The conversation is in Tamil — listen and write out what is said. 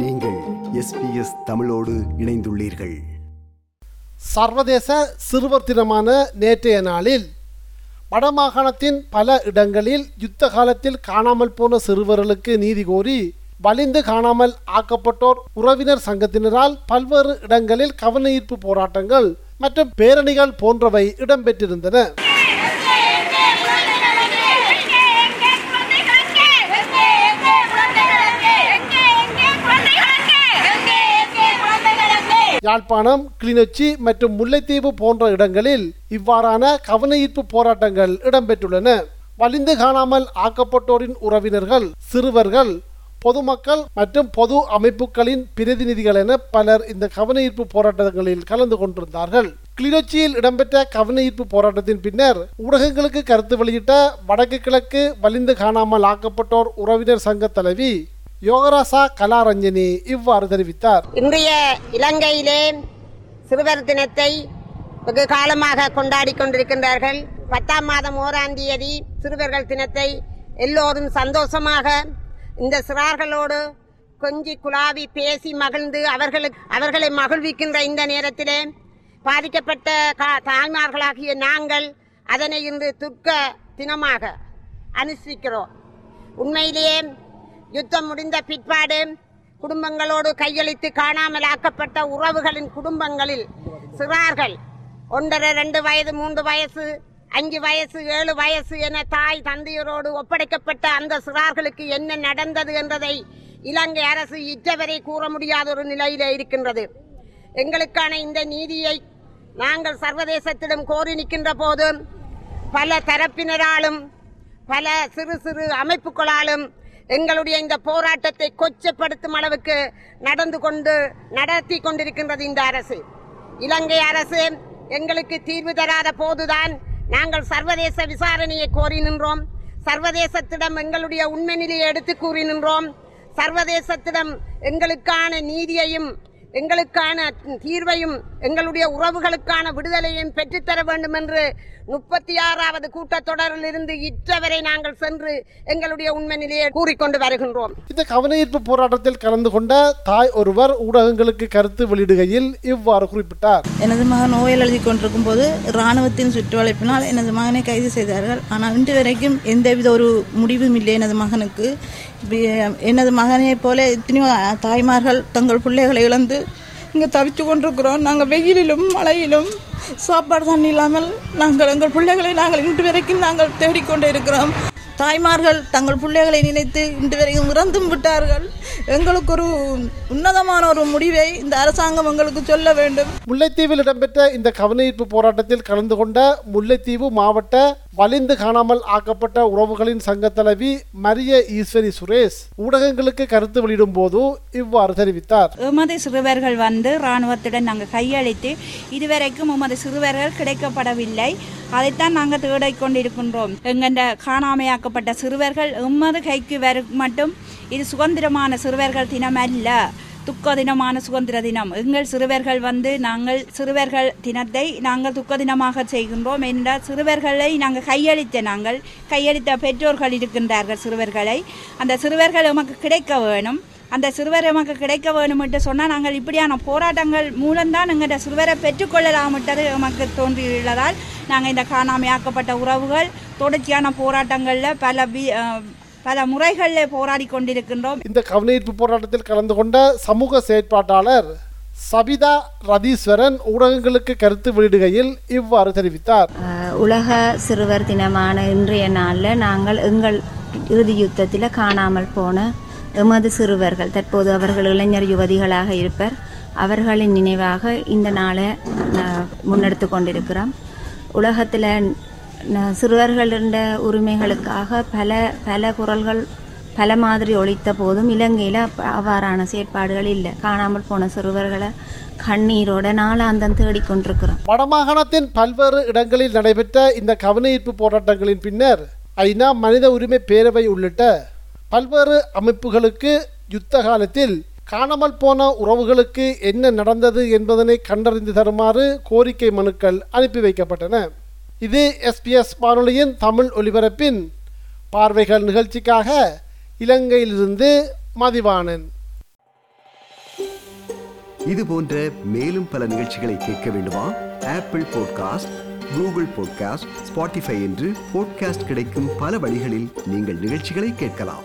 நீங்கள் எஸ்பிஎஸ் தமிழோடு இணைந்துள்ளீர்கள். சர்வதேச சிறுவர் தினமான நேற்றைய நாளில் வடமாகாணத்தின் பல இடங்களில் யுத்த காலத்தில் காணாமல் போன சிறுவர்களுக்கு நீதி கோரி வலிந்து காணாமல் ஆக்கப்பட்டோர் உறவினர் சங்கத்தினரால் பல்வேறு இடங்களில் கவனஈர்ப்பு போராட்டங்கள் மற்றும் பேரணிகள் போன்றவை இடம்பெற்றிருந்தன. யாழ்ப்பாணம் கிளிநொச்சி மற்றும் முல்லைத்தீவு போன்ற இடங்களில் இவ்வாறான கவனஈர்ப்பு போராட்டங்கள் இடம்பெற்றுள்ளன. வலிந்து காணாமல் ஆக்கப்பட்டோரின் உறவினர்கள் சிறுவர்கள் பொதுமக்கள் மற்றும் பொது அமைப்புகளின் பிரதிநிதிகள் என பலர் இந்த கவனஈர்ப்பு போராட்டங்களில் கலந்து கொண்டிருந்தார்கள். கிளிநொச்சியில் இடம்பெற்ற கவனஈர்ப்பு போராட்டத்தின் பின்னர் ஊடகங்களுக்கு கருத்து வெளியிட்ட வடக்கு கிழக்கு வலிந்து காணாமல் ஆக்கப்பட்டோர் உறவினர் சங்க தலைவி யோகராசா கலாரஞ்சனி இவ்வாறு தெரிவித்தார். இன்றைய இலங்கையிலே சிறுவர் தினத்தை வெகு காலமாக கொண்டாடி கொண்டிருக்கின்றார்கள். பத்தாம் மாதம் ஓராம் தேதி சிறுவர்கள் தினத்தை எல்லோரும் சந்தோஷமாக இந்த சிறார்களோடு கொஞ்சி குழாவி பேசி மகிழ்ந்து அவர்களுக்கு அவர்களை மகிழ்விக்கின்ற இந்த நேரத்திலே பாதிக்கப்பட்ட கா- தாய்மார்களாகிய நாங்கள் அதனை இன்று துக்க தினமாக அனுஷ்டிக்கிறோம். உண்மையிலேயே யுத்தம் முடிந்த பிற்பாடு குடும்பங்களோடு கையளித்து காணாமல் ஆக்கப்பட்ட உறவுகளின் குடும்பங்களில் சிறார்கள் ஒன்றரை ரெண்டு வயது மூன்று வயசு அஞ்சு வயசு ஏழு வயசு என தாய் தந்தையரோடு ஒப்படைக்கப்பட்ட அந்த சிறார்களுக்கு என்ன நடந்தது என்பதை இலங்கை அரசு இற்றவரை கூற முடியாத ஒரு நிலையிலே இருக்கின்றது. எங்களுக்கான இந்த நீதியை நாங்கள் சர்வதேசத்திடம் கோரி நிற்கின்ற போது பல தரப்பினராலும் பல சிறு சிறு அமைப்புகளாலும் எங்களுடைய இந்த போராட்டத்தை கொச்சப்படுத்தும் அளவுக்கு நடந்து கொண்டு நடத்தி கொண்டிருக்கின்றது இந்த அரசு. இலங்கை அரசு எங்களுக்கு தீர்வு தராத போதுதான் நாங்கள் சர்வதேச விசாரணையை கோரி நின்றோம். சர்வதேசத்திடம் எங்களுடைய உண்மை நிலையை எடுத்து கூறி நின்றோம். சர்வதேசத்திடம் எங்களுக்கான நீதியையும் எங்களுக்கான தீர்வையும் எங்களுடைய உறவுகளுக்கான விடுதலையும் பெற்றுத்தர வேண்டும் என்று முப்பத்தி ஆறாவது கூட்டத்தொடரில் இருந்து இற்றவரை நாங்கள் சென்று எங்களுடைய உண்மை நிலையை கூறிக்கொண்டு வருகின்றோம். இந்த கவனஈர்ப்பு போராட்டத்தில் கலந்து கொண்ட தாய் ஒருவர் ஊடகங்களுக்கு கருத்து வெளியிடுகையில் இவ்வாறு குறிப்பிட்டார். எனது மகன் நோயில் எழுதி கொண்டிருக்கும் போது இராணுவத்தின் சுற்றுவளைப்பினால் எனது மகனை கைது செய்தார்கள். ஆனால் இன்று வரைக்கும் எந்தவித ஒரு முடிவும் இல்லை எனது மகனுக்கு. எனது மகனைப் போல எத்தனையோ தாய்மார்கள் தங்கள் பிள்ளைகளை இழந்து இங்கே தவிச்சு கொண்டிருக்கிறோம். நாங்கள் வெயிலிலும் மழையிலும் சாப்பாடு தண்ணி இல்லாமல் நாங்கள் எங்கள் பிள்ளைகளை நாங்கள் இன்று வரைக்கும் நாங்கள் தேடிக்கொண்டே இருக்கிறோம். தாய்மார்கள் தங்கள் பிள்ளைகளை நினைத்து இன்று வரைக்கும் இறந்தும் விட்டார்கள். எங்களுக்கு ஒரு உன்னதமான ஒரு முடிவை இந்த அரசாங்கம் எங்களுக்கு சொல்ல வேண்டும். முல்லைத்தீவில் இடம்பெற்ற இந்த கவனஈர்ப்பு போராட்டத்தில் கலந்து கொண்ட முல்லைத்தீவு மாவட்ட வலிந்து காணாமல் ஆக்கப்பட்ட உறவுகளின் சங்க தலைவி மரிய ஈஸ்வரி சுரேஷ் ஊடகங்களுக்கு கருத்து வெளியிடும் போது இவ்வாறு தெரிவித்தார். எமது சிறுவர்கள் வந்து இராணுவத்துடன் நாங்கள் கையளித்து இதுவரைக்கும் எமது சிறுவர்கள் கிடைக்கப்படவில்லை. அதைத்தான் நாங்கள் தேடிக் கொண்டிருக்கின்றோம். எங்கண்ட காணாமையாக்கப்பட்ட சிறுவர்கள் எமது கைக்கு வரும் மட்டும் இது சுதந்திரமான சிறுவர்கள் தினம் அல்ல துக்க தினமான சுதந்திர தினம். எங்கள் சிறுவர்கள் வந்து நாங்கள் சிறுவர்கள் தினத்தை நாங்கள் துக்க தினமாக செய்கின்றோம். என்றால் சிறுவர்களை நாங்கள் கையளித்த நாங்கள் கையளித்த பெற்றோர்கள் இருக்கின்றார்கள் சிறுவர்களை. அந்த சிறுவர்கள் எமக்கு கிடைக்க வேணும். அந்த சிறுவர் எமக்கு கிடைக்க வேணும் என்று சொன்னால் நாங்கள் இப்படியான போராட்டங்கள் மூலம்தான் எங்கள்ட சிறுவரை பெற்றுக்கொள்ளலாமிட்டது எமக்கு தோன்றியுள்ளதால் நாங்கள் இந்த காணாமையாக்கப்பட்ட உறவுகள் தொடர்ச்சியான போராட்டங்களில் பல பல முறைகளில் போராடி கொண்டிருக்கின்றோம். இந்த கவனஈர்ப்பு போராட்டத்தில் கலந்து கொண்ட சமூக செயற்பாட்டாளர் சபிதா ரதீஸ்வரன் ஊடகங்களுக்கு கருத்து வெளியிடுகையில் இவ்வாறு தெரிவித்தார். உலக சிறுவர் தினமான இன்றைய நாளில் நாங்கள் எங்கள் இறுதி யுத்தத்தில் காணாமல் போன எமது சிறுவர்கள் தற்போது அவர்கள் இளைஞர் யுவதிகளாக இருப்பர் அவர்களின் நினைவாக இந்த நாளை முன்னெடுத்து கொண்டிருக்கிறோம். உலகத்தில் சிறுவர்களின் உரிமைகளுக்காக பல பல குரல்கள் பல மாதிரி ஒழித்த போதும் இலங்கையில் அவ்வாறான செயற்பாடுகள் இல்லை. காணாமல் போன சிறுவர்களை கண்ணீரோட நாளாந்தம் தேடிக்கொண்டிருக்கிறோம் வடமாகாணத்தின் பல்வேறு இடங்களில் நடைபெற்ற இந்த கவனஈர்ப்பு போராட்டங்களின் பின்னர் ஐநா மனித உரிமை பேரவை உள்ளிட்ட பல்வேறு அமைப்புகளுக்கு யுத்த காலத்தில் காணாமல் போன உறவுகளுக்கு என்ன நடந்தது என்பதனை கண்டறிந்து தருமாறு கோரிக்கை மனுக்கள் அனுப்பி வைக்கப்பட்டன. இது எஸ்பிஎஸ் வானொலியின் தமிழ் ஒலிபரப்பின் பார்வைகள் நிகழ்ச்சிக்காக இலங்கையிலிருந்து மதிவாணன் இது போன்ற மேலும் பல நிகழ்ச்சிகளை கேட்க வேண்டுமா? Apple podcast Google podcast Spotify என்று பாட்காஸ்ட் கிடைக்கும் பல வழிகளில் நீங்கள் நிகழ்ச்சிகளை கேட்கலாம்.